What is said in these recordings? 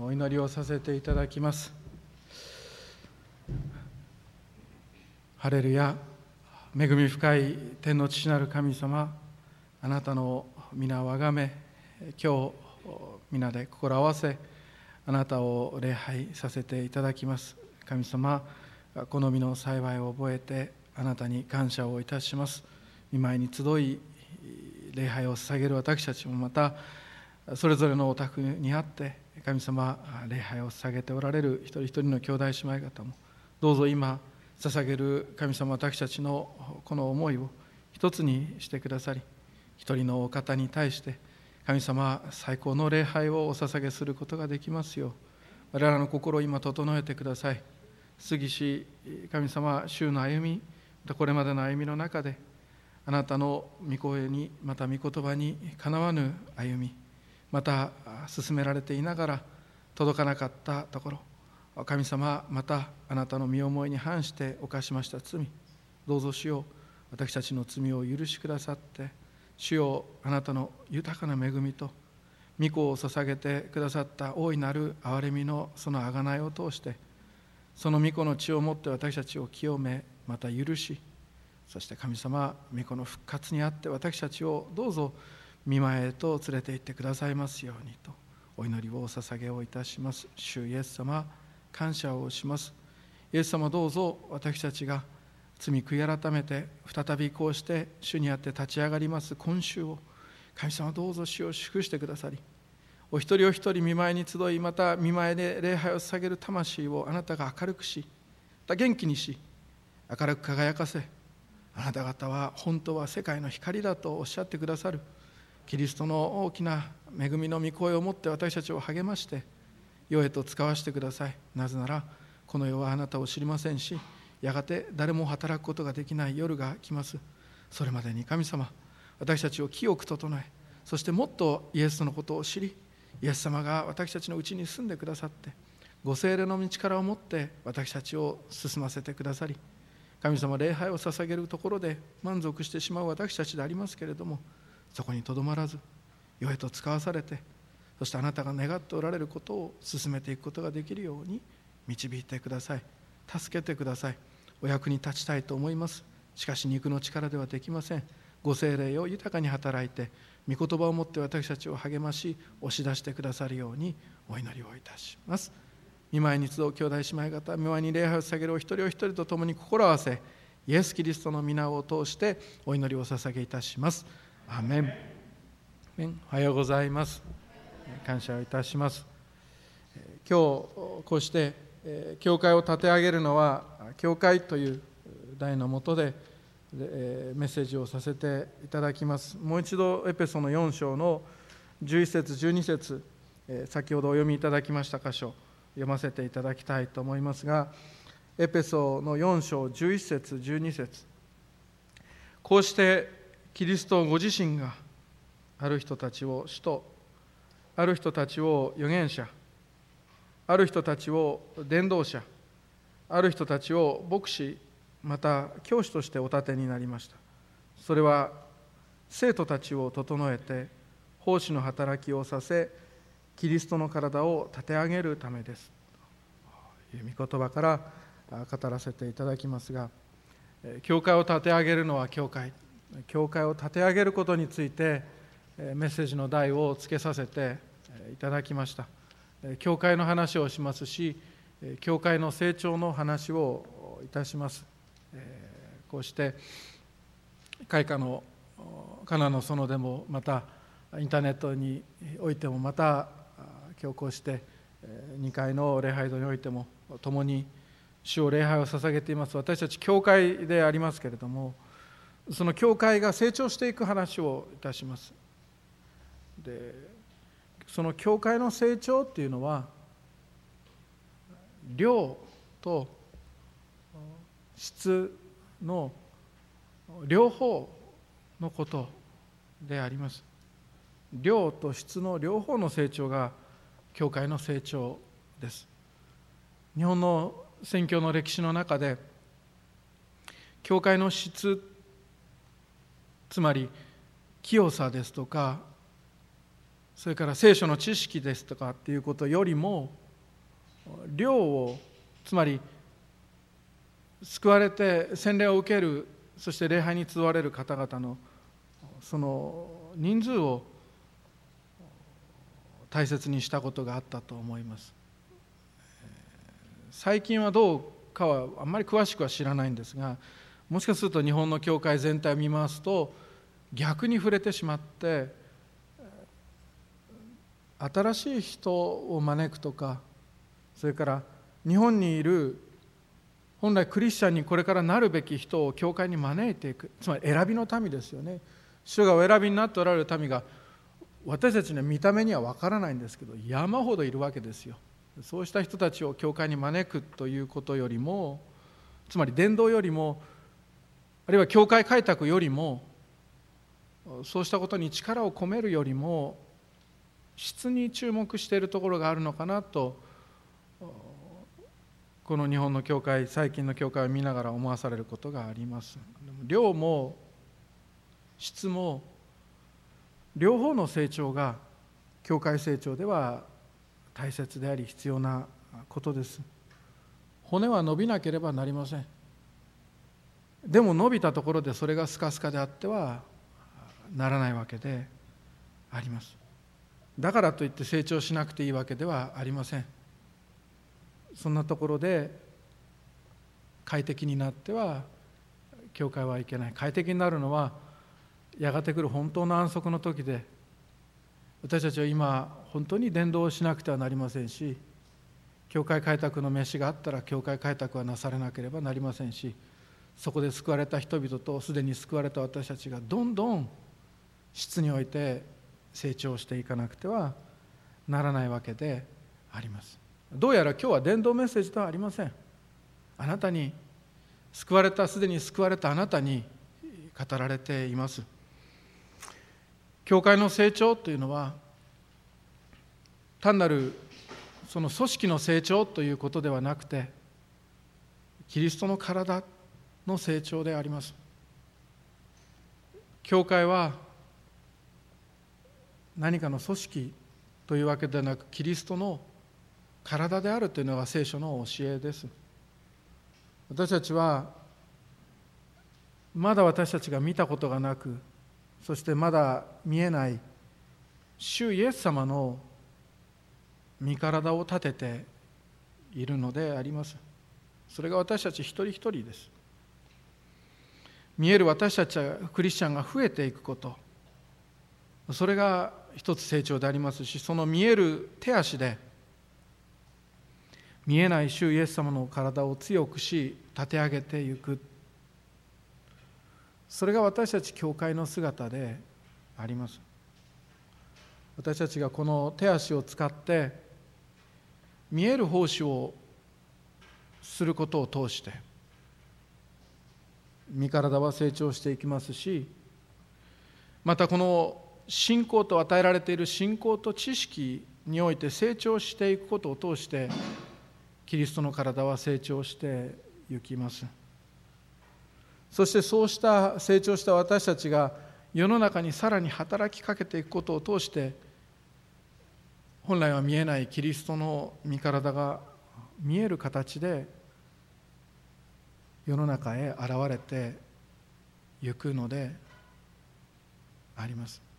お祈りをさせていただきます。ハレルヤ恵み深い天の父なる神様あなたの皆をあがめ今日皆で心合わせあなたを礼拝させていただきます。神様好みの幸いを覚えてあなたに感謝をいたします。見舞いに集い礼拝を捧げる私たちもまたそれぞれのお宅にあって神様礼拝を捧げておられる一人一人の兄弟姉妹方もどうぞ今捧げる神様私たちのこの思いを一つにしてくださり一人のお方に対して神様最高の礼拝をお捧げすることができますよう我々の心を今整えてください。杉し神様週の歩みまたこれまでの歩みの中であなたの御声にまた御言葉にかなわぬ歩みまた進められていながら届かなかったところ神様またあなたの身思いに反して犯しました罪どうぞ主よ私たちの罪を許しくださって主よあなたの豊かな恵みと御子を捧げてくださった大いなる憐れみのその贖いを通してその御子の血をもって私たちを清めまた許しそして神様御子の復活にあって私たちをどうぞ見舞いへと連れて行ってくださいますようにとお祈りをお捧げをいたします。主イエス様感謝をします。イエス様どうぞ私たちが罪悔い改めて再びこうして主にあって立ち上がります。今週を神様どうぞ主を祝してくださりお一人お一人見舞いに集いまた見舞いで礼拝を捧げる魂をあなたが明るくしまた元気にし明るく輝かせあなた方は本当は世界の光だとおっしゃってくださる。キリストの大きな恵みの御声を持って私たちを励まして世へと使わせてください。なぜならこの世はあなたを知りませんしやがて誰も働くことができない夜が来ます。それまでに神様私たちを清く整えそしてもっとイエスのことを知りイエス様が私たちのうちに住んでくださってご精霊の道からを持って私たちを進ませてくださり神様礼拝を捧げるところで満足してしまう私たちでありますけれどもそこにとどまらず世へと使わされてそしてあなたが願っておられることを進めていくことができるように導いてください。助けてください。お役に立ちたいと思います。しかし肉の力ではできません。ご精霊を豊かに働いて御言葉を持って私たちを励まし押し出してくださるようにお祈りをいたします。見舞いに集う兄弟姉妹方見舞いに礼拝を捧げるお一人お一人と共に心合わせイエス・キリストの皆を通してお祈りを捧げいたします。アメンおはようございます。感謝をいたします。今日こうして教会を立て上げるのは教会という題のもとでメッセージをさせていただきます。もう一度エペソの4章の11節12節先ほどお読みいただきました箇所読ませていただきたいと思いますがエペソの4章11節12節。こうしてキリストご自身がある人たちを使徒ある人たちを預言者ある人たちを伝道者ある人たちを牧師また教師としてお立てになりました。それは生徒たちを整えて奉仕の働きをさせキリストの体を立て上げるためです。という御言葉から語らせていただきますが教会を立て上げるのは教会。教会を立て上げることについてメッセージの題をつけさせていただきました。教会の話をしますし教会の成長の話をいたします。こうして開花のカナの園でもまたインターネットにおいてもまた今日こうして2階の礼拝堂においても共に主を礼拝を捧げています。私たち教会でありますけれどもその教会が成長していく話をいたします。でその教会の成長っていうのは量と質の両方のことであります。量と質の両方の成長が教会の成長です。日本の宣教の歴史の中で教会の質つまり清さですとかそれから聖書の知識ですとかっていうことよりも量をつまり救われて洗礼を受けるそして礼拝に集われる方々のその人数を大切にしたことがあったと思います。最近はどうかはあんまり詳しくは知らないんですがもしかすると日本の教会全体を見ますと逆に触れてしまって新しい人を招くとかそれから日本にいる本来クリスチャンにこれからなるべき人を教会に招いていくつまり選びの民ですよね。主がお選びになっておられる民が私たちの見た目には分からないんですけど山ほどいるわけですよ。そうした人たちを教会に招くということよりもつまり伝道よりもあるいは教会開拓よりもそうしたことに力を込めるよりも質に注目しているところがあるのかなとこの日本の教会最近の教会を見ながら思わされることがあります。量も質も両方の成長が教会成長では大切であり必要なことです。骨は伸びなければなりません。でも伸びたところでそれがスカスカであってはならないわけであります。だからといって成長しなくていいわけではありません。そんなところで快適になっては教会はいけない。快適になるのはやがて来る本当の安息の時で私たちは今本当に伝道をしなくてはなりませんし教会開拓の飯があったら教会開拓はなされなければなりませんしそこで救われた人々とすでに救われた私たちがどんどん質において成長していかなくてはならないわけであります。どうやら今日は伝道メッセージではありません。あなたに救われたすでに救われたあなたに語られています。教会の成長というのは単なるその組織の成長ということではなくてキリストの体の成長であります。教会は何かの組織というわけではなくキリストの体であるというのが聖書の教えです。私たちはまだ私たちが見たことがなくそしてまだ見えない主イエス様の身体を立てているのであります。それが私たち一人一人です。見える私たちはクリスチャンが増えていくこと。それが一つ成長でありますしその見える手足で見えない主イエス様の体を強くし立て上げていく。それが私たち教会の姿であります。私たちがこの手足を使って見える奉仕をすることを通して身体は成長していきますしまたこの信仰と与えられている信仰と知識において成長していくことを通してキリストの体は成長していきます。そしてそうした成長した私たちが世の中にさらに働きかけていくことを通して本来は見えないキリストの身体が見える形で世の中へ現れてゆくのであります。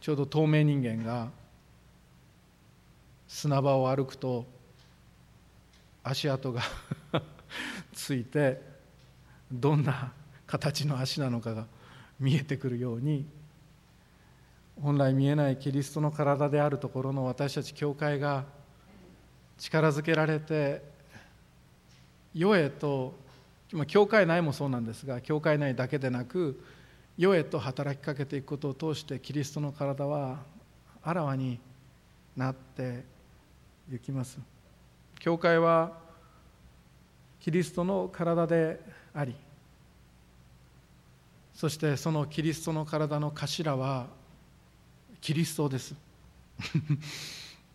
ちょうど透明人間が砂場を歩くと足跡が ついてどんな形の足なのかが見えてくるように本来見えないキリストの体であるところの私たち教会が力づけられて世へと教会内もそうなんですが教会内だけでなく世へと働きかけていくことを通してキリストの体はあらわになっていきます。教会はキリストの体でありそしてそのキリストの体の頭はキリストです。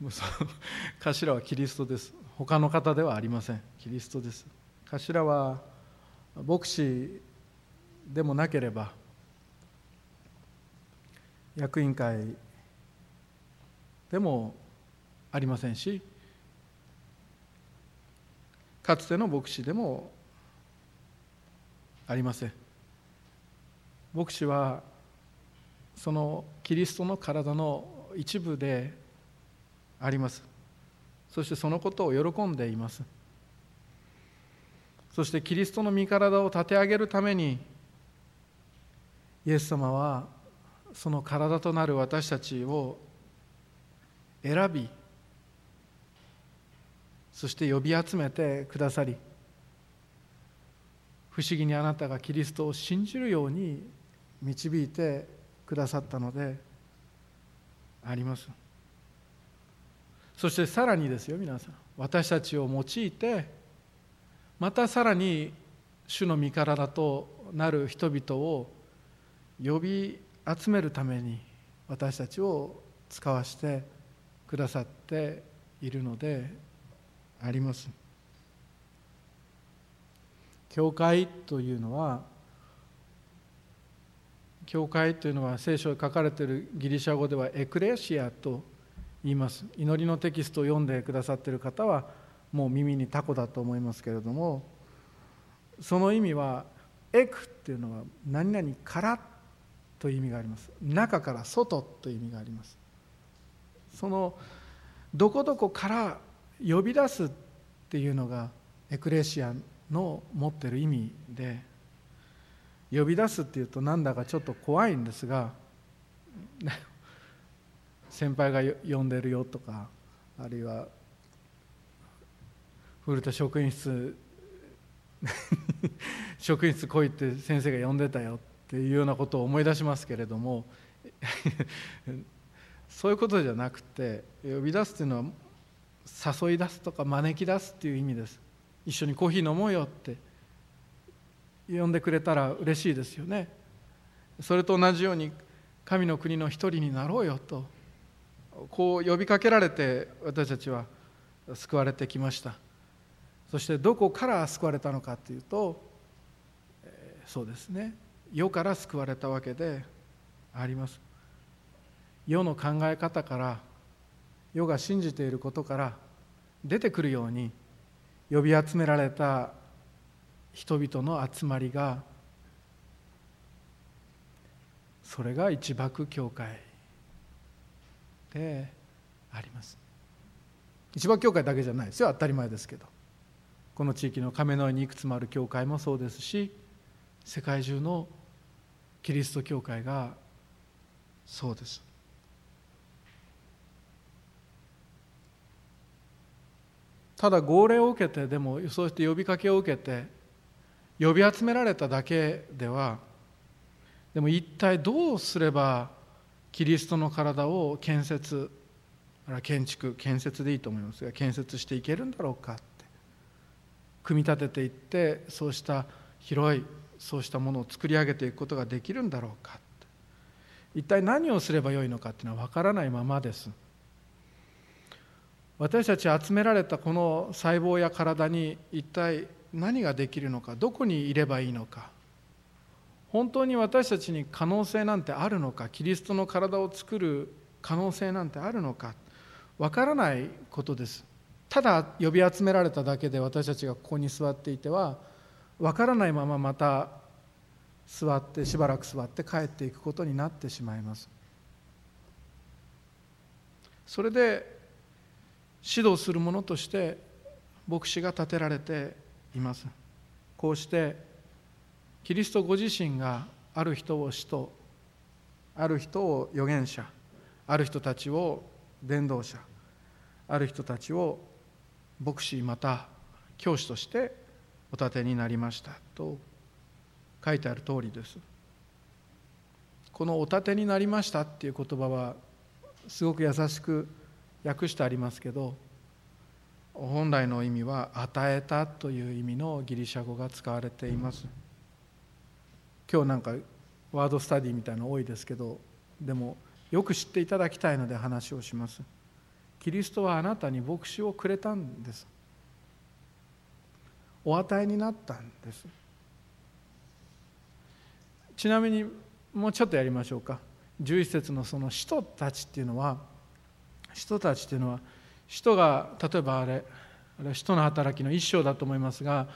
頭はキリストです。他の方ではありません。キリストです。頭は牧師でもなければ役員会でもありませんしかつての牧師でもありません。牧師はそのキリストの体の一部であります。そしてそのことを喜んでいます。そしてキリストの身体を立て上げるためにイエス様はその体となる私たちを選びそして呼び集めてくださり不思議にあなたがキリストを信じるように導いてくださったのであります。そしてさらにですよ皆さん私たちを用いてまたさらに主の身体となる人々を呼び集めるために私たちを使わしてくださっているのであります。教会というのは教会というのは聖書に書かれているギリシャ語ではエクレシアと言います。祈りのテキストを読んでくださっている方はもう耳にタコだと思いますけれどもその意味はエクっていうのは何々からという意味があります。中から外という意味があります。そのどこどこから呼び出すっていうのがエクレシアの持ってる意味で呼び出すっていうとなんだかちょっと怖いんですが 先輩が呼んでるよとかあるいは古田職員室 職員室来いって先生が呼んでたよってていうようなことを思い出しますけれども そういうことじゃなくて呼び出すっていうのは誘い出すとか招き出すっていう意味です。一緒にコーヒー飲もうよって呼んでくれたら嬉しいですよね。それと同じように神の国の一人になろうよとこう呼びかけられて私たちは救われてきました。そしてどこから救われたのかというと、そうですね。世から救われたわけであります。世の考え方から世が信じていることから出てくるように呼び集められた人々の集まりがそれが一幕教会であります。一幕教会だけじゃないですよ。当たり前ですけど。この地域の亀の上にいくつもある教会もそうですし世界中のキリスト教会がそうです。ただ号令を受けてでもそうして呼びかけを受けて呼び集められただけではでも一体どうすればキリストの体を建設建築建設でいいと思いますが建設していけるんだろうかって組み立てていってそうした広いそうしたものを作り上げていくことができるんだろうか。一体何をすればよいのかっていうのは分からないままです。私たち集められたこの細胞や体に一体何ができるのか。どこにいればいいのか。本当に私たちに可能性なんてあるのか。キリストの体を作る可能性なんてあるのか。わからないことです。ただ呼び集められただけで私たちがここに座っていてはわからないまままた座ってしばらく座って帰っていくことになってしまいます。それで指導する者として牧師が立てられています。こうしてキリストご自身がある人を使徒ある人を預言者ある人たちを伝道者ある人たちを牧師また教師としてお立てになりましたと書いてある通りです。この「お立てになりました」っていう言葉はすごく優しく訳してありますけど本来の意味は「与えた」という意味のギリシャ語が使われています。今日なんかワードスタディみたいなの多いですけどでもよく知っていただきたいので話をします。キリストはあなたに牧師をくれたんです。お与えになったんです。ちなみにもうちょっとやりましょうか。11節のその使徒たちっていうのは使徒たちっていうのは使徒が例えばあれあれ使徒の働きの一章だと思いますが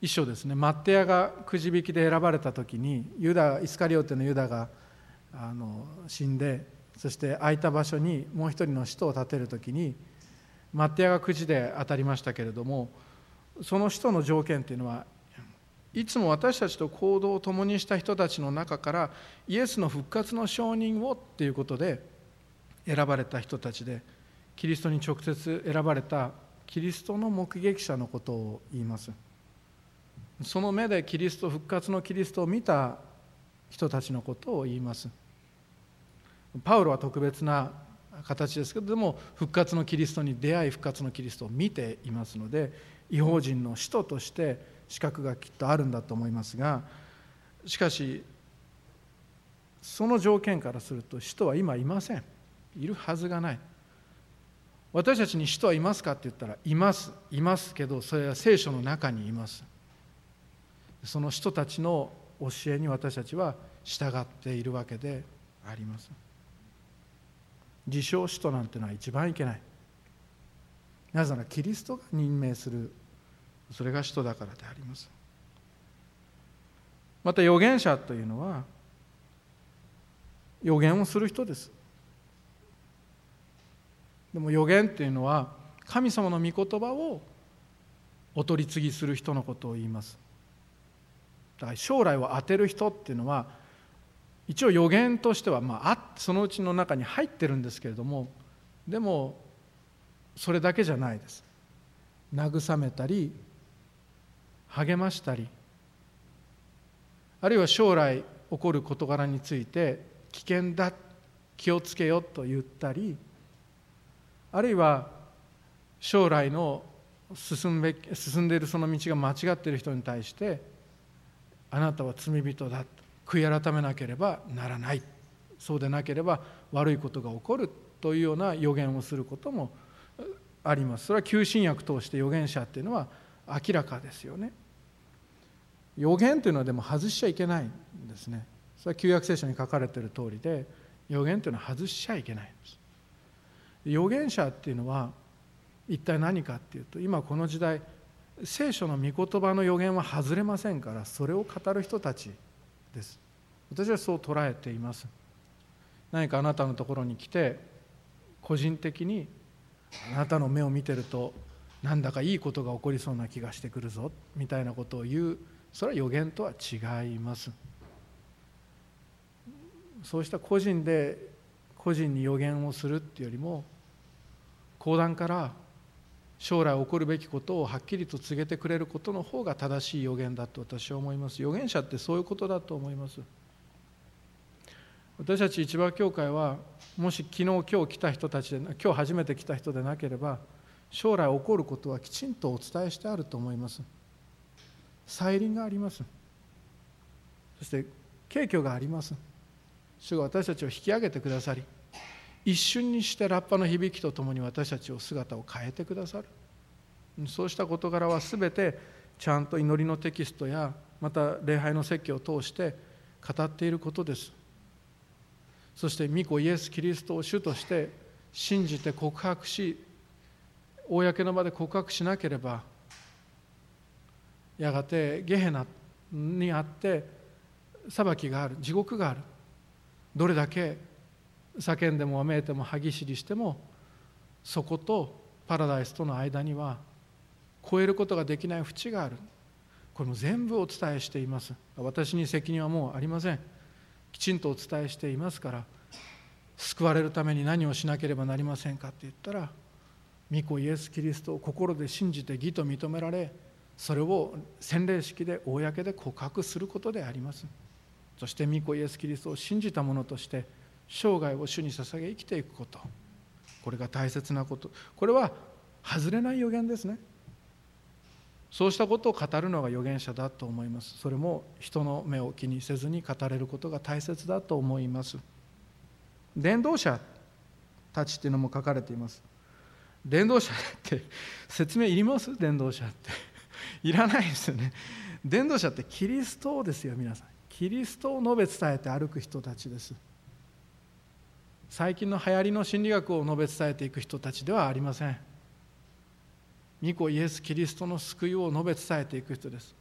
一章ですね。マッテアがくじ引きで選ばれた時にユダイスカリオテのユダがあの死んでそして空いた場所にもう一人の使徒を立てる時にマッテアがくじで当たりましたけれどもその使徒の条件っていうのはいつも私たちと行動を共にした人たちの中からイエスの復活の証人をっていうことで選ばれた人たちでキリストに直接選ばれたキリストの目撃者のことを言います。その目でキリスト復活のキリストを見た人たちのことを言います。パウロは特別な形ですけどでも復活のキリストに出会い復活のキリストを見ていますので違法人の使徒として資格がきっとあるんだと思いますがしかしその条件からすると使徒は今いません。いるはずがない。私たちに使徒はいますかって言ったらいます。いますけどそれは聖書の中にいます。その人たちの教えに私たちは従っているわけであります。自称使徒なんてのは一番いけない。なぜならキリストが任命するそれが使徒だからであります。また預言者というのは預言をする人です。でも預言っていうのは神様の御言葉をお取り次ぎする人のことを言います。だから将来を当てる人っていうのは一応予言としてはまあそのうちの中に入ってるんですけれどもでもそれだけじゃないです。慰めたり励ましたりあるいは将来起こる事柄について危険だ気をつけよと言ったりあるいは将来の進べ進んでいるその道が間違っている人に対してあなたは罪人だ悔い改めなければならないそうでなければ悪いことが起こるというような予言をすることもあります。それは旧新約通して預言者っていうのは明らかですよね。予言というのはでも外しちゃいけないんですね。それは旧約聖書に書かれている通りで予言というのは外しちゃいけないんです。預言者っていうのは一体何かっていうと今この時代聖書の御言葉の予言は外れませんからそれを語る人たちです。私はそう捉えています。何かあなたのところに来て個人的にあなたの目を見てるとなんだかいいことが起こりそうな気がしてくるぞみたいなことを言うそれは予言とは違います。そうした個人で個人に予言をするっていうよりも講談から将来起こるべきことをはっきりと告げてくれることの方が正しい予言だと私は思います。預言者ってそういうことだと思います私たち市場教会はもし昨日今日来た人たちで今日初めて来た人でなければ将来起こることはきちんとお伝えしてあると思います。再臨があります。そして景挙があります。主が私たちを引き上げてくださり一瞬にしてラッパの響きとともに私たちを姿を変えてくださる。そうした事柄は全てちゃんと祈りのテキストやまた礼拝の説教を通して語っていることです。そして御子イエス・キリストを主として信じて告白し公の場で告白しなければやがてゲヘナにあって裁きがある。地獄がある。どれだけ叫んでもわめいても歯ぎしりしてもそことパラダイスとの間には超えることができない淵がある。これも全部お伝えしています。私に責任はもうありません。きちんとお伝えしていますから救われるために何をしなければなりませんかって言ったら御子イエス・キリストを心で信じて義と認められそれを洗礼式で公で告白することであります。そして御子イエス・キリストを信じた者として生涯を主に捧げ生きていくこと。これが大切なこと。これは外れない予言ですね。そうしたことを語るのが預言者だと思います。それも人の目を気にせずに語れることが大切だと思います。伝道者たちっていうのも書かれています。伝道者って説明いります？伝道者って。いらないですよね。伝道者ってキリストですよ皆さん。キリストを述べ伝えて歩く人たちです。最近の流行りの心理学を述べ伝えていく人たちではありません。御子イエス・キリストの救いを述べ伝えていく人です。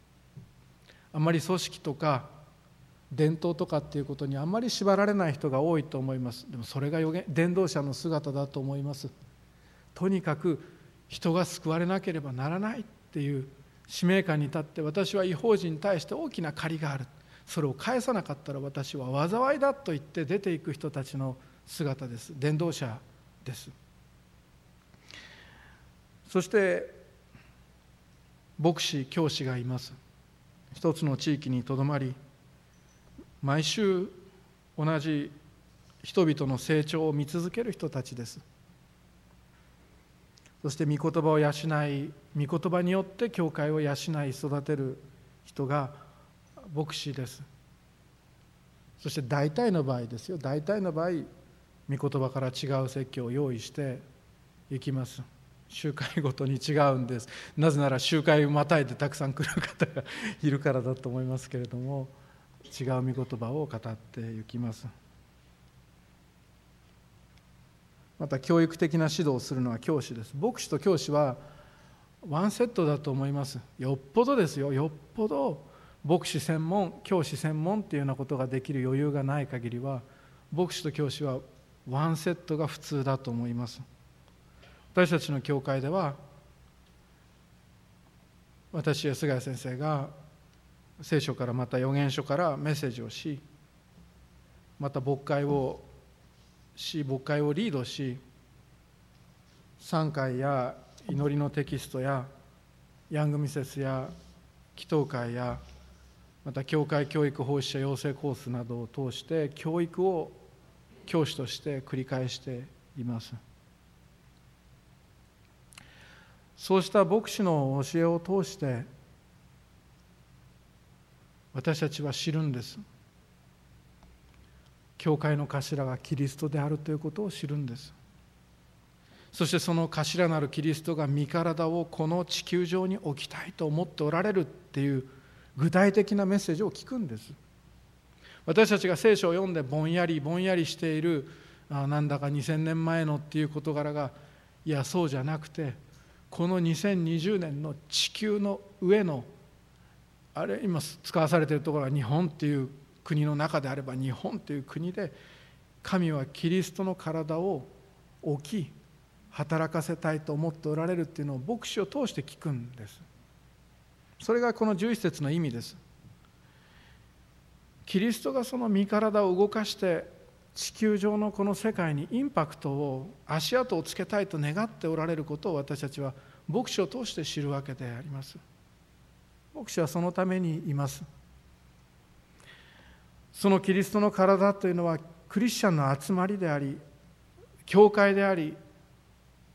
あんまり組織とか伝統とかっていうことにあんまり縛られない人が多いと思います。でもそれが予言伝道者の姿だと思います。とにかく人が救われなければならないっていう使命感に立って私は違法人に対して大きな借りがある。それを返さなかったら私は災いだと言って出ていく人たちの姿です。伝道者です。そして牧師教師がいます。一つの地域にとどまり毎週同じ人々の成長を見続ける人たちです。そして御言葉を養い御言葉によって教会を養い育てる人が牧師です。そして大体の場合ですよ。大体の場合御言葉から違う説教を用意していきます。集会ごとに違うんです。なぜなら集会をまたいでたくさん来る方がいるからだと思いますけれども違う御言葉を語っていきます。また教育的な指導をするのは教師です。牧師と教師はワンセットだと思います。よっぽどですよ。よっぽど牧師専門教師専門っていうようなことができる余裕がない限りは牧師と教師はワンセットが普通だと思います。私たちの教会では私や菅谷先生が聖書からまた預言書からメッセージをしまた牧会をし牧会をリードし参会や祈りのテキストやヤングミセスや祈祷会やまた教会教育奉仕者養成コースなどを通して教育を教師として繰り返しています。そうした牧師の教えを通して私たちは知るんです。教会の頭がキリストであるということを知るんです。そしてその頭なるキリストが身体をこの地球上に置きたいと思っておられるっていう具体的なメッセージを聞くんです。私たちが聖書を読んでぼんやりぼんやりしているあなんだか2000年前のっていう事柄がいやそうじゃなくてこの2020年の地球の上のあれ今使わされているところは日本っていう国の中であれば日本という国で神はキリストの体を置き働かせたいと思っておられるっていうのを牧師を通して聞くんです。それがこの11節の意味です。キリストがその身体を動かして地球上のこの世界にインパクトを足跡をつけたいと願っておられることを私たちは牧師を通して知るわけであります。牧師はそのためにいます。そのキリストの体というのはクリスチャンの集まりであり教会であり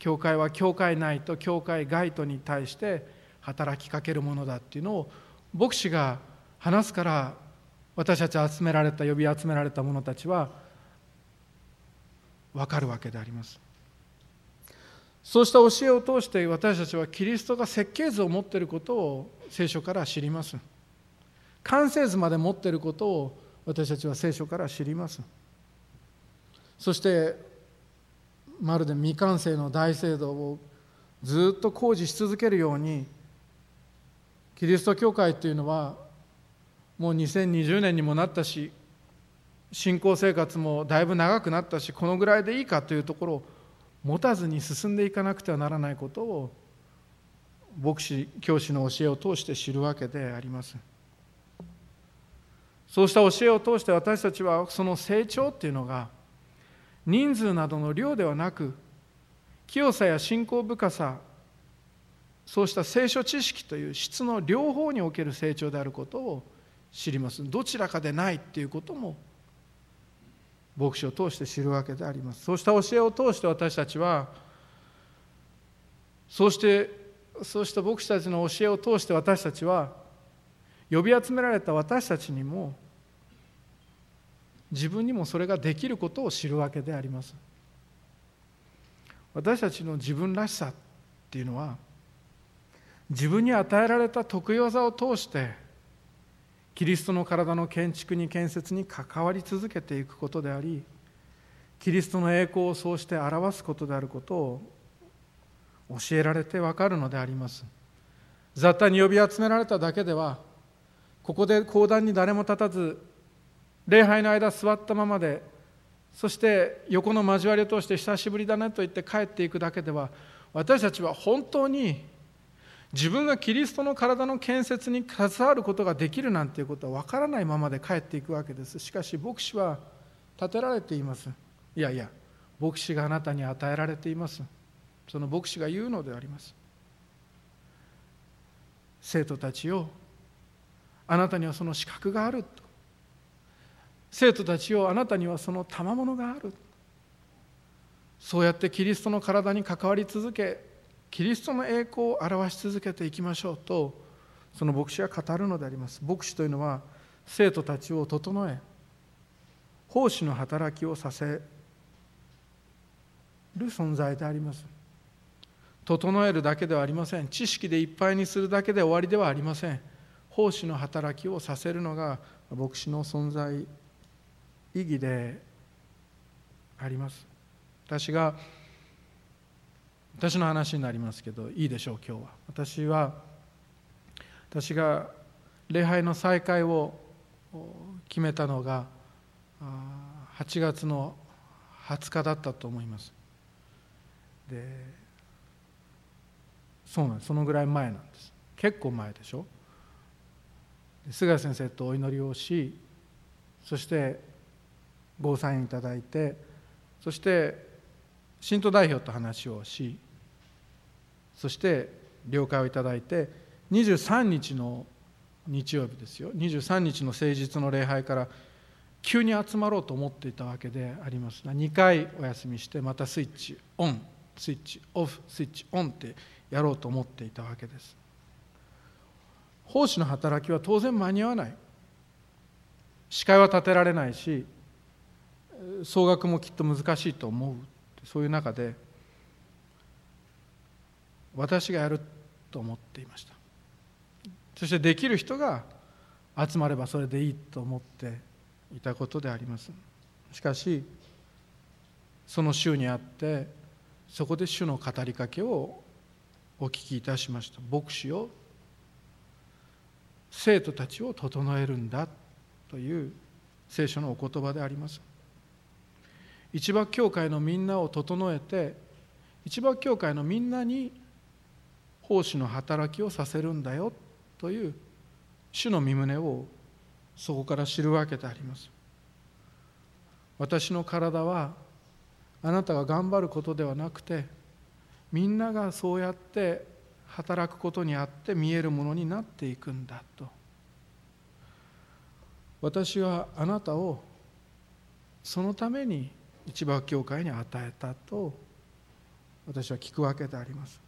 教会は教会内と教会外とに対して働きかけるものだっていうのを牧師が話すから私たち集められた呼び集められた者たちは分かるわけであります。そうした教えを通して私たちはキリストが設計図を持っていることを聖書から知ります。完成図まで持っていることを私たちは聖書から知ります。そしてまるで未完成の大聖堂をずっと工事し続けるようにキリスト教会というのはもう2020年にもなったし信仰生活もだいぶ長くなったしこのぐらいでいいかというところを持たずに進んでいかなくてはならないことを牧師教師の教えを通して知るわけであります。そうした教えを通して私たちはその成長っていうのが人数などの量ではなく清さや信仰深さそうした聖書知識という質の両方における成長であることを知ります。どちらかでないっていうことも牧師を通して知るわけであります。そうした教えを通して私たちはそうしてそうした牧師たちの教えを通して私たちは呼び集められた私たちにも自分にもそれができることを知るわけであります。私たちの自分らしさっていうのは自分に与えられた得意技を通してキリストの体の建築に建設に関わり続けていくことでありキリストの栄光をそうして表すことであることを教えられてわかるのであります。雑多に呼び集められただけではここで講談に誰も立たず礼拝の間座ったままでそして横の交わりを通して久しぶりだねと言って帰っていくだけでは私たちは本当に自分がキリストの体の建設に携わることができるなんていうことは分からないままで帰っていくわけです。しかし牧師は立てられています。いやいや牧師があなたに与えられています。その牧師が言うのであります。生徒たちをあなたにはその資格がある生徒たちをあなたにはその賜物があるそうやってキリストの体に関わり続けキリストの栄光を表し続けていきましょうとその牧師は語るのであります。牧師というのは生徒たちを整え奉仕の働きをさせる存在であります。整えるだけではありません。知識でいっぱいにするだけで終わりではありません。奉仕の働きをさせるのが牧師の存在意義であります。私が私の話になりますけどいいでしょう今日は。私は私が礼拝の再開を決めたのが8月の20日だったと思います。でそうなんです。そのぐらい前なんです。結構前でしょ。菅先生とお祈りをしそしてごサインいただいてそして信徒代表と話をしそして了解をいただいて23日の日曜日ですよ。23日の誠実の礼拝から急に集まろうと思っていたわけであります。が2回お休みしてまたスイッチオンスイッチオフスイッチオンってやろうと思っていたわけです。奉仕の働きは当然間に合わない。司会は立てられないし総額もきっと難しいと思うそういう中で私がやると思っていました。そしてできる人が集まればそれでいいと思っていたことであります。しかしその週にあってそこで主の語りかけをお聞きいたしました。牧師を生徒たちを整えるんだという聖書のお言葉であります。一幕教会のみんなを整えて一幕教会のみんなに奉仕の働きをさせるんだよという主の身旨をそこから知るわけであります。私の体はあなたが頑張ることではなくてみんながそうやって働くことにあって見えるものになっていくんだと。私はあなたをそのために一番教会に与えたと私は聞くわけであります。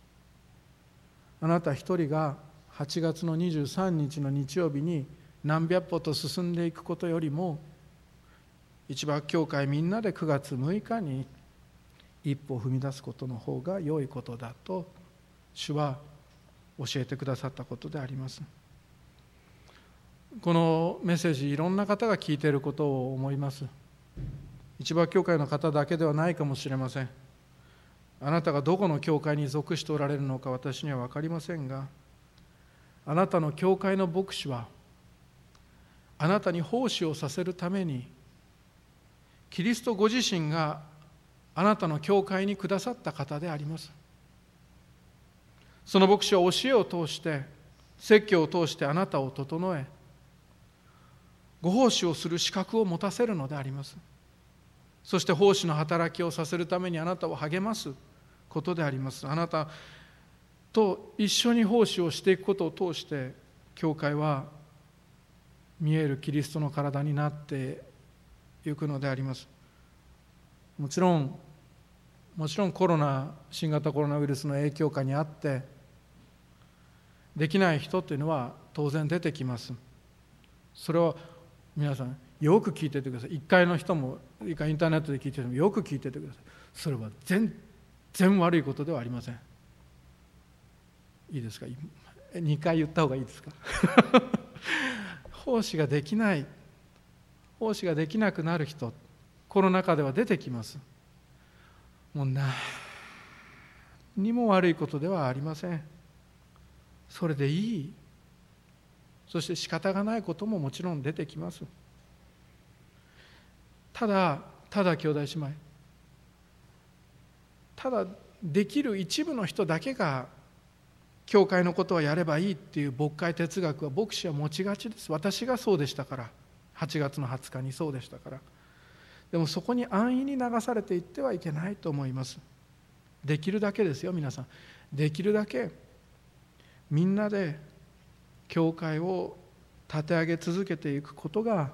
あなた一人が8月の23日の日曜日に何百歩と進んでいくことよりも一番教会みんなで9月6日に一歩踏み出すことの方が良いことだと主は教えてくださったことであります。このメッセージいろんな方が聞いていることを思います。市場教会の方だけではないかもしれません。あなたがどこの教会に属しておられるのか私には分かりませんがあなたの教会の牧師はあなたに奉仕をさせるためにキリストご自身があなたの教会にくださった方であります。その牧師は教えを通して説教を通してあなたを整えご奉仕をする資格を持たせるのであります。そして奉仕の働きをさせるためにあなたを励ますことであります。あなたと一緒に奉仕をしていくことを通して教会は見えるキリストの体になっていくのであります。もちろんもちろんコロナ新型コロナウイルスの影響下にあってできない人っていうのは当然出てきます。それは皆さんよく聞いててください。1階の人もインターネットで聞いててもよく聞いててください。それは全然悪いことではありません。いいですか？2回言った方がいいですか？奉仕ができない。奉仕ができなくなる人。コロナ禍では出てきます。もう何にも悪いことではありません。それでいい。そして仕方がないことももちろん出てきます。ただただ兄弟姉妹。ただできる一部の人だけが教会のことはやればいいっていう牧会哲学は牧師は持ちがちです。私がそうでしたから。8月の20日にそうでしたから。でもそこに安易に流されていってはいけないと思います。できるだけですよ皆さん。できるだけみんなで教会を立て上げ続けていくことが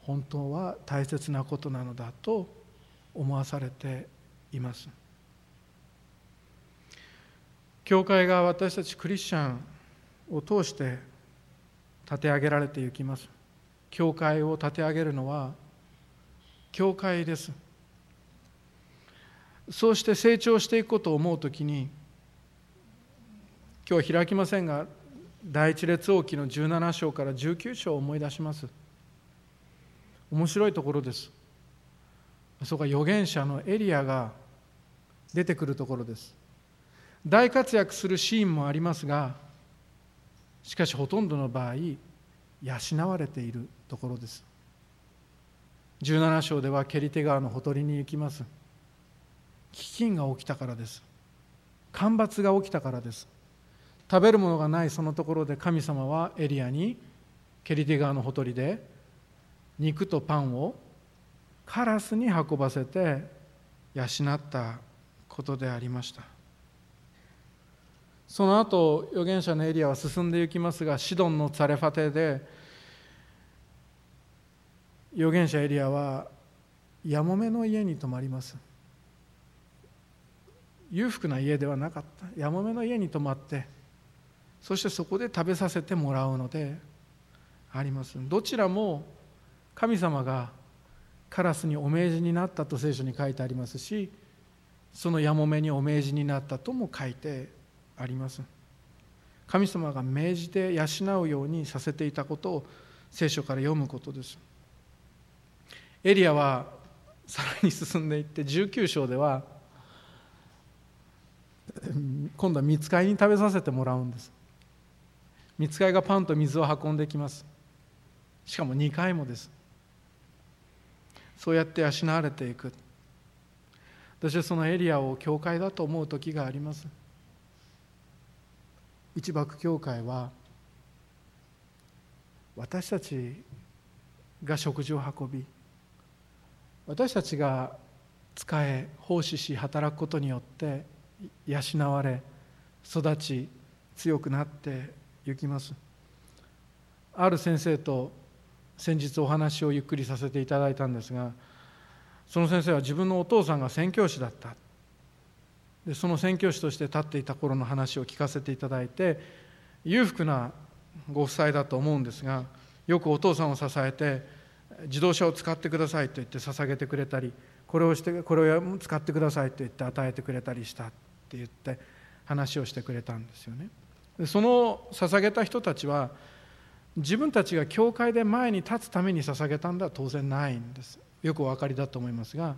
本当は大切なことなのだと思わされています。教会が私たちクリスチャンを通して立て上げられていきます。教会を立て上げるのは教会です。そうして成長していくことを思うときに今日は開きませんが第一列王記の17章から19章を思い出します。面白いところです。そこは預言者のエリアが出てくるところです。大活躍するシーンもありますがしかしほとんどの場合養われているところです。17章ではケリテ川のほとりに行きます。飢饉が起きたからです。干ばつが起きたからです。食べるものがないそのところで神様はエリアにケリティ川のほとりで肉とパンをカラスに運ばせて養ったことでありました。その後預言者のエリアは進んでいきますがシドンのツァレファテで預言者エリアはやもめの家に泊まります。裕福な家ではなかった。やもめの家に泊まってそしてそこで食べさせてもらうのであります。どちらも神様がカラスにお命じになったと聖書に書いてありますしそのやもめにお命じになったとも書いてあります。神様が命じて養うようにさせていたことを聖書から読むことです。エリアはさらに進んでいって19章では今度は見つかいに食べさせてもらうんです。見つかいがパンと水を運んできます。しかも2回もです。そうやって養われていく。私はそのエリアを教会だと思う時があります。一幕教会は私たちが食事を運び私たちが仕え奉仕し働くことによって養われ育ち強くなっていきます。ある先生と先日お話をゆっくりさせていただいたんですがその先生は自分のお父さんが宣教師だった。でその宣教師として立っていた頃の話を聞かせていただいて裕福なご夫妻だと思うんですがよくお父さんを支えて自動車を使ってくださいと言って捧げてくれたりこれをしてこれを使ってくださいと言って与えてくれたりしたって言って話をしてくれたんですよね。その捧げた人たちは自分たちが教会で前に立つために捧げたんでは当然ないんです。よくお分かりだと思いますが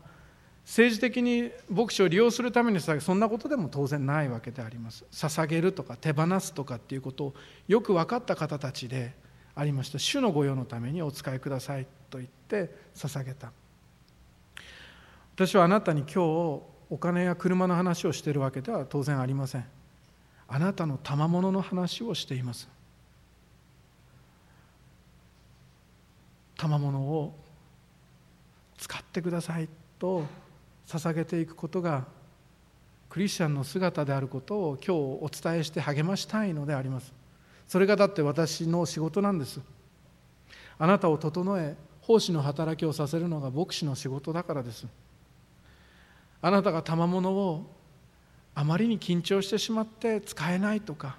政治的に牧師を利用するためにそんなことでも当然ないわけであります。捧げるとか手放すとかっていうことをよく分かった方たちでありました。主の御用のためにお使いくださいと言って捧げた。私はあなたに今日お金や車の話をしているわけでは当然ありません。あなたの賜物の話をしています。賜物を使ってくださいと捧げていくことがクリスチャンの姿であることを今日お伝えして励ましたいのであります。それがだって私の仕事なんです。あなたを整え奉仕の働きをさせるのが牧師の仕事だからです。あなたが賜物をあまりに緊張してしまって使えないとか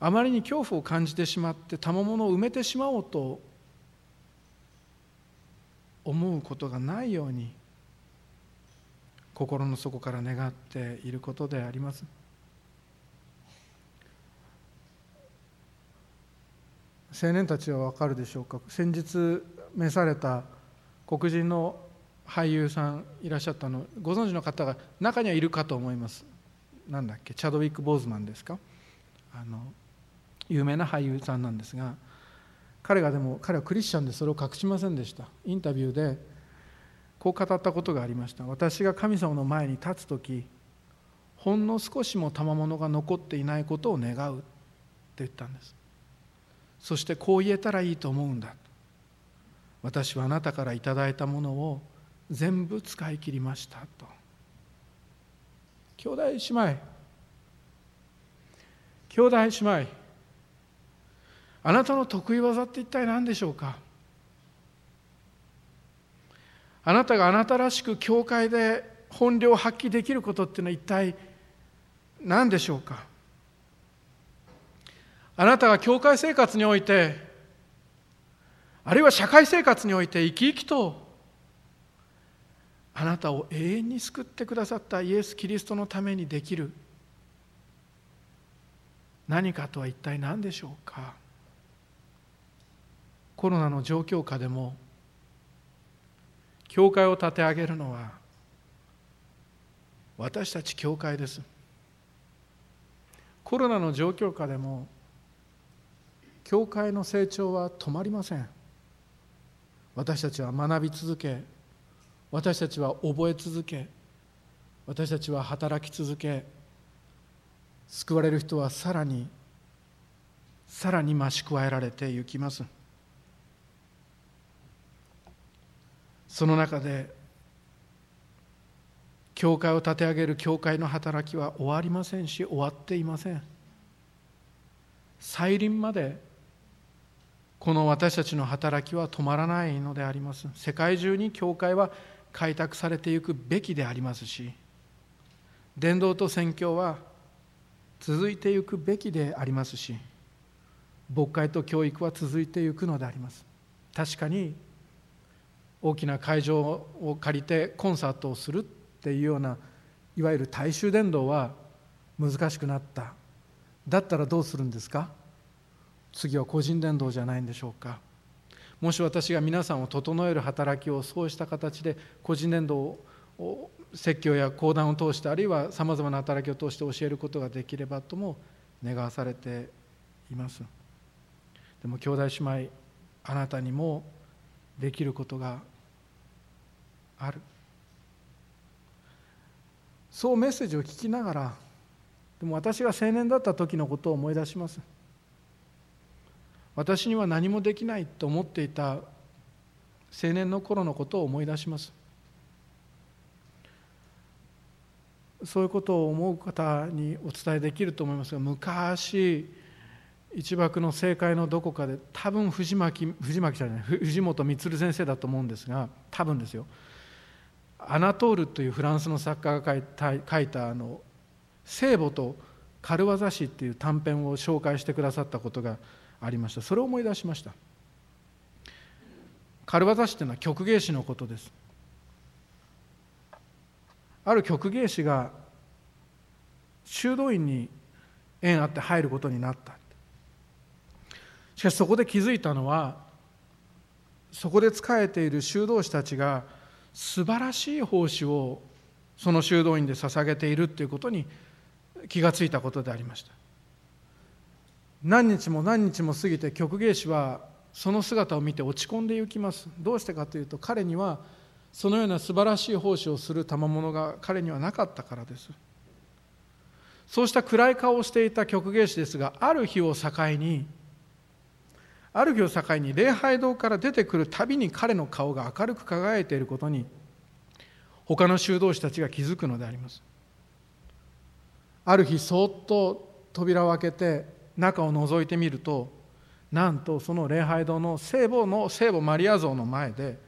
あまりに恐怖を感じてしまって賜物を埋めてしまおうと思うことがないように心の底から願っていることであります。青年たちは分かるでしょうか？先日召された黒人の俳優さんいらっしゃったのご存知の方が中にはいるかと思います。なんだっけチャドウィック・ボーズマンですか？あの有名な俳優さんなんですが彼がでも彼はクリスチャンでそれを隠しませんでした。インタビューでこう語ったことがありました。私が神様の前に立つ時ほんの少しも賜物が残っていないことを願うって言ったんです。そしてこう言えたらいいと思うんだ。私はあなたからいただいたものを全部使い切りましたと。兄弟姉妹。兄弟姉妹。あなたの得意技って一体何でしょうか？あなたがあなたらしく教会で本領を発揮できることっていうのは一体何でしょうか？あなたが教会生活においてあるいは社会生活において生き生きとあなたを永遠に救ってくださったイエス・キリストのためにできる。何かとは一体何でしょうか。コロナの状況下でも教会を立て上げるのは私たち教会です。コロナの状況下でも教会の成長は止まりません。私たちは学び続け私たちは覚え続け私たちは働き続け救われる人はさらにさらに増し加えられていきます。その中で教会を立て上げる教会の働きは終わりませんし終わっていません。再臨までこの私たちの働きは止まらないのであります。世界中に教会は開拓されていくべきでありますし伝道と宣教は続いていくべきでありますし牧会と教育は続いていくのであります。確かに大きな会場を借りてコンサートをするっていうようないわゆる大衆伝道は難しくなった。だったらどうするんですか？次は個人伝道じゃないんでしょうか。もし私が皆さんを整える働きをそうした形で個人伝道を説教や講談を通してあるいはさまざまな働きを通して教えることができればとも願わされています。でも兄弟姉妹あなたにもできることがある。そうメッセージを聞きながらでも私が青年だった時のことを思い出します。私には何もできないと思っていた青年の頃のことを思い出します。そういうことを思う方にお伝えできると思いますが昔一幕の正解のどこかで多分藤巻藤巻じゃない藤本充先生だと思うんですが多分ですよ。アナトールというフランスの作家が書いた書いたあの「聖母と軽業師」っていう短編を紹介してくださったことがありました。それを思い出しました。軽業師っていうのは曲芸師のことです。ある曲芸師が修道院に縁あって入ることになった。しかしそこで気づいたのはそこで仕えている修道士たちが素晴らしい奉仕をその修道院で捧げているということに気がついたことでありました。何日も何日も過ぎて曲芸師はその姿を見て落ち込んでいきます。どうしてかというと彼にはそのような素晴らしい奉仕をする賜物が彼にはなかったからです。そうした暗い顔をしていた曲芸師ですがある日を境にある日を境に礼拝堂から出てくるたびに彼の顔が明るく輝いていることに他の修道士たちが気づくのであります。ある日そっと扉を開けて中を覗いてみるとなんとその礼拝堂の聖母の聖母マリア像の前で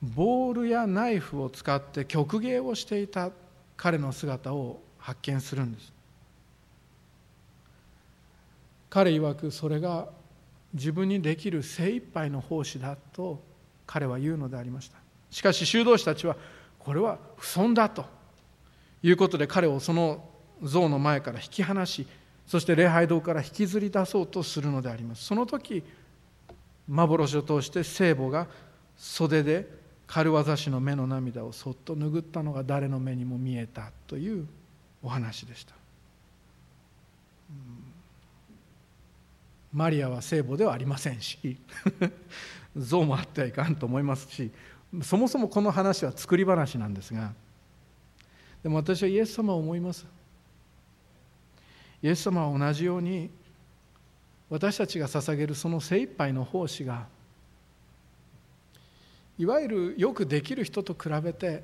ボールやナイフを使って曲芸をしていた彼の姿を発見するんです。彼曰くそれが自分にできる精一杯の奉仕だと彼は言うのでありました。しかし修道士たちはこれは不損だということで彼をその像の前から引き離しそして礼拝堂から引きずり出そうとするのであります。その時幻を通して聖母が袖で軽業師の目の涙をそっと拭ったのが誰の目にも見えたというお話でした。マリアは聖母ではありませんし 像もあってはいかんと思いますしそもそもこの話は作り話なんですがでも私はイエス様を思います。イエス様は同じように私たちが捧げるその精一杯の奉仕がいわゆるよくできる人と比べて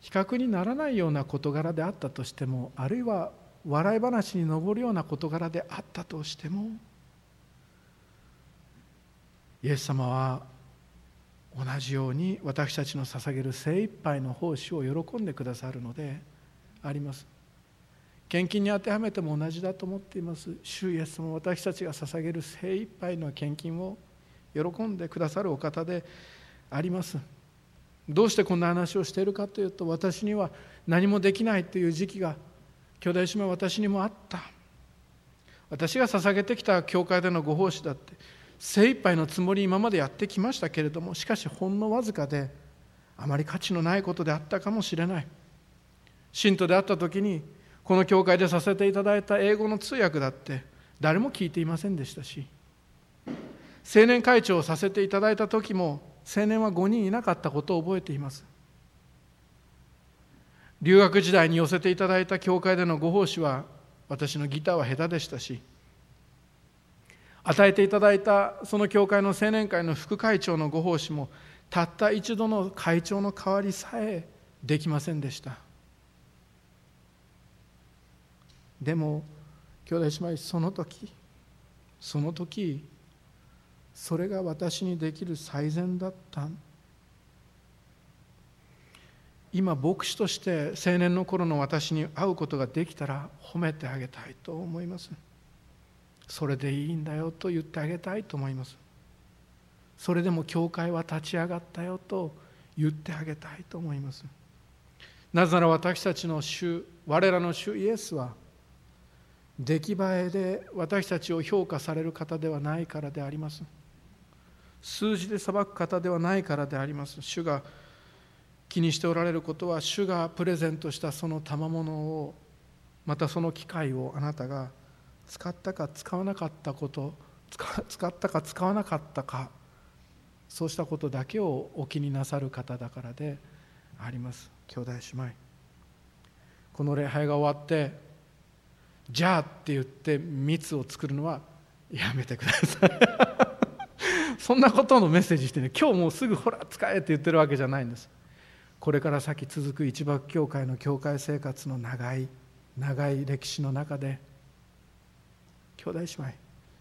比較にならないような事柄であったとしてもあるいは笑い話に上るような事柄であったとしてもイエス様は同じように私たちの捧げる精一杯の奉仕を喜んでくださるのであります。献金に当てはめても同じだと思っています。主イエス様私たちが捧げる精一杯の献金を喜んでくださるお方であります。どうしてこんな話をしているかというと私には何もできないという時期が兄弟姉妹私にもあった。私が捧げてきた教会でのご奉仕だって精一杯のつもり今までやってきましたけれどもしかしほんのわずかであまり価値のないことであったかもしれない。信徒であった時にこの教会でさせていただいた英語の通訳だって誰も聞いていませんでしたし青年会長をさせていただいた時も青年は5人いなかったことを覚えています。留学時代に寄せていただいた教会でのご奉仕は私のギターは下手でしたし与えていただいたその教会の青年会の副会長のご奉仕もたった一度の会長の代わりさえできませんでした。でも兄弟姉妹その時その時それが私にできる最善だった。今牧師として青年の頃の私に会うことができたら褒めてあげたいと思います。それでいいんだよと言ってあげたいと思います。それでも教会は立ち上がったよと言ってあげたいと思います。なぜなら私たちの主我らの主イエスは出来栄えで私たちを評価される方ではないからであります。数字で裁く方ではないからであります。主が気にしておられることは主がプレゼントしたその賜物をまたその機会をあなたが使ったか使わなかったこと使ったか使わなかったかそうしたことだけをお気になさる方だからであります。兄弟姉妹。この礼拝が終わってじゃあって言って蜜を作るのはやめてください。そんなことのメッセージしてね今日もうすぐほら使えって言ってるわけじゃないんです。これから先続く一幕教会の教会生活の長い長い歴史の中で兄弟姉妹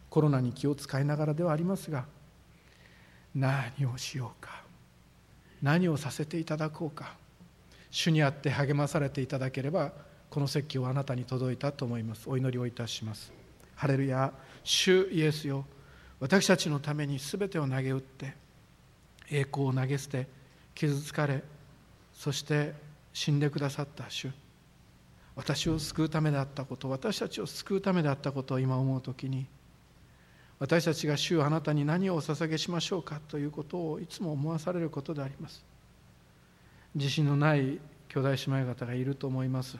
コロナに気を使いながらではありますが何をしようか。何をさせていただこうか。主にあって励まされていただければこの説教はあなたに届いたと思います。お祈りをいたします。ハレルヤ主イエスよ。私たちのために全てを投げ打って栄光を投げ捨て傷つかれそして死んでくださった主。私を救うためであったこと私たちを救うためであったことを今思う時に私たちが主あなたに何をお捧げしましょうかということをいつも思わされることであります。自信のない兄弟姉妹方がいると思います。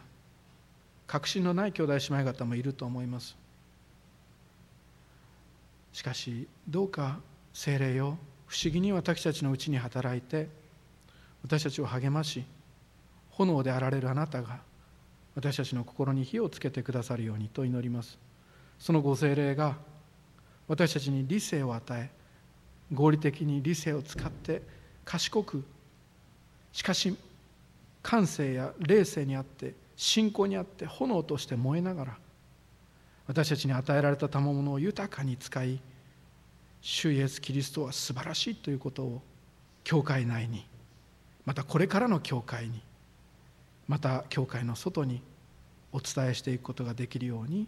確信のない兄弟姉妹方もいると思います。しかしどうか精霊よ不思議に私たちのうちに働いて私たちを励まし炎であられるあなたが私たちの心に火をつけてくださるようにと祈ります。そのご精霊が私たちに理性を与え合理的に理性を使って賢くしかし感性や霊性にあって信仰にあって炎として燃えながら私たちに与えられた賜物を豊かに使い主イエス・キリストは素晴らしいということを教会内にまたこれからの教会にまた教会の外にお伝えしていくことができるように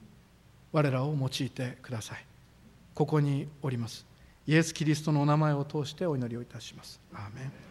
我らを用いてください。ここにおります。イエス・キリストのお名前を通してお祈りをいたします。アーメン。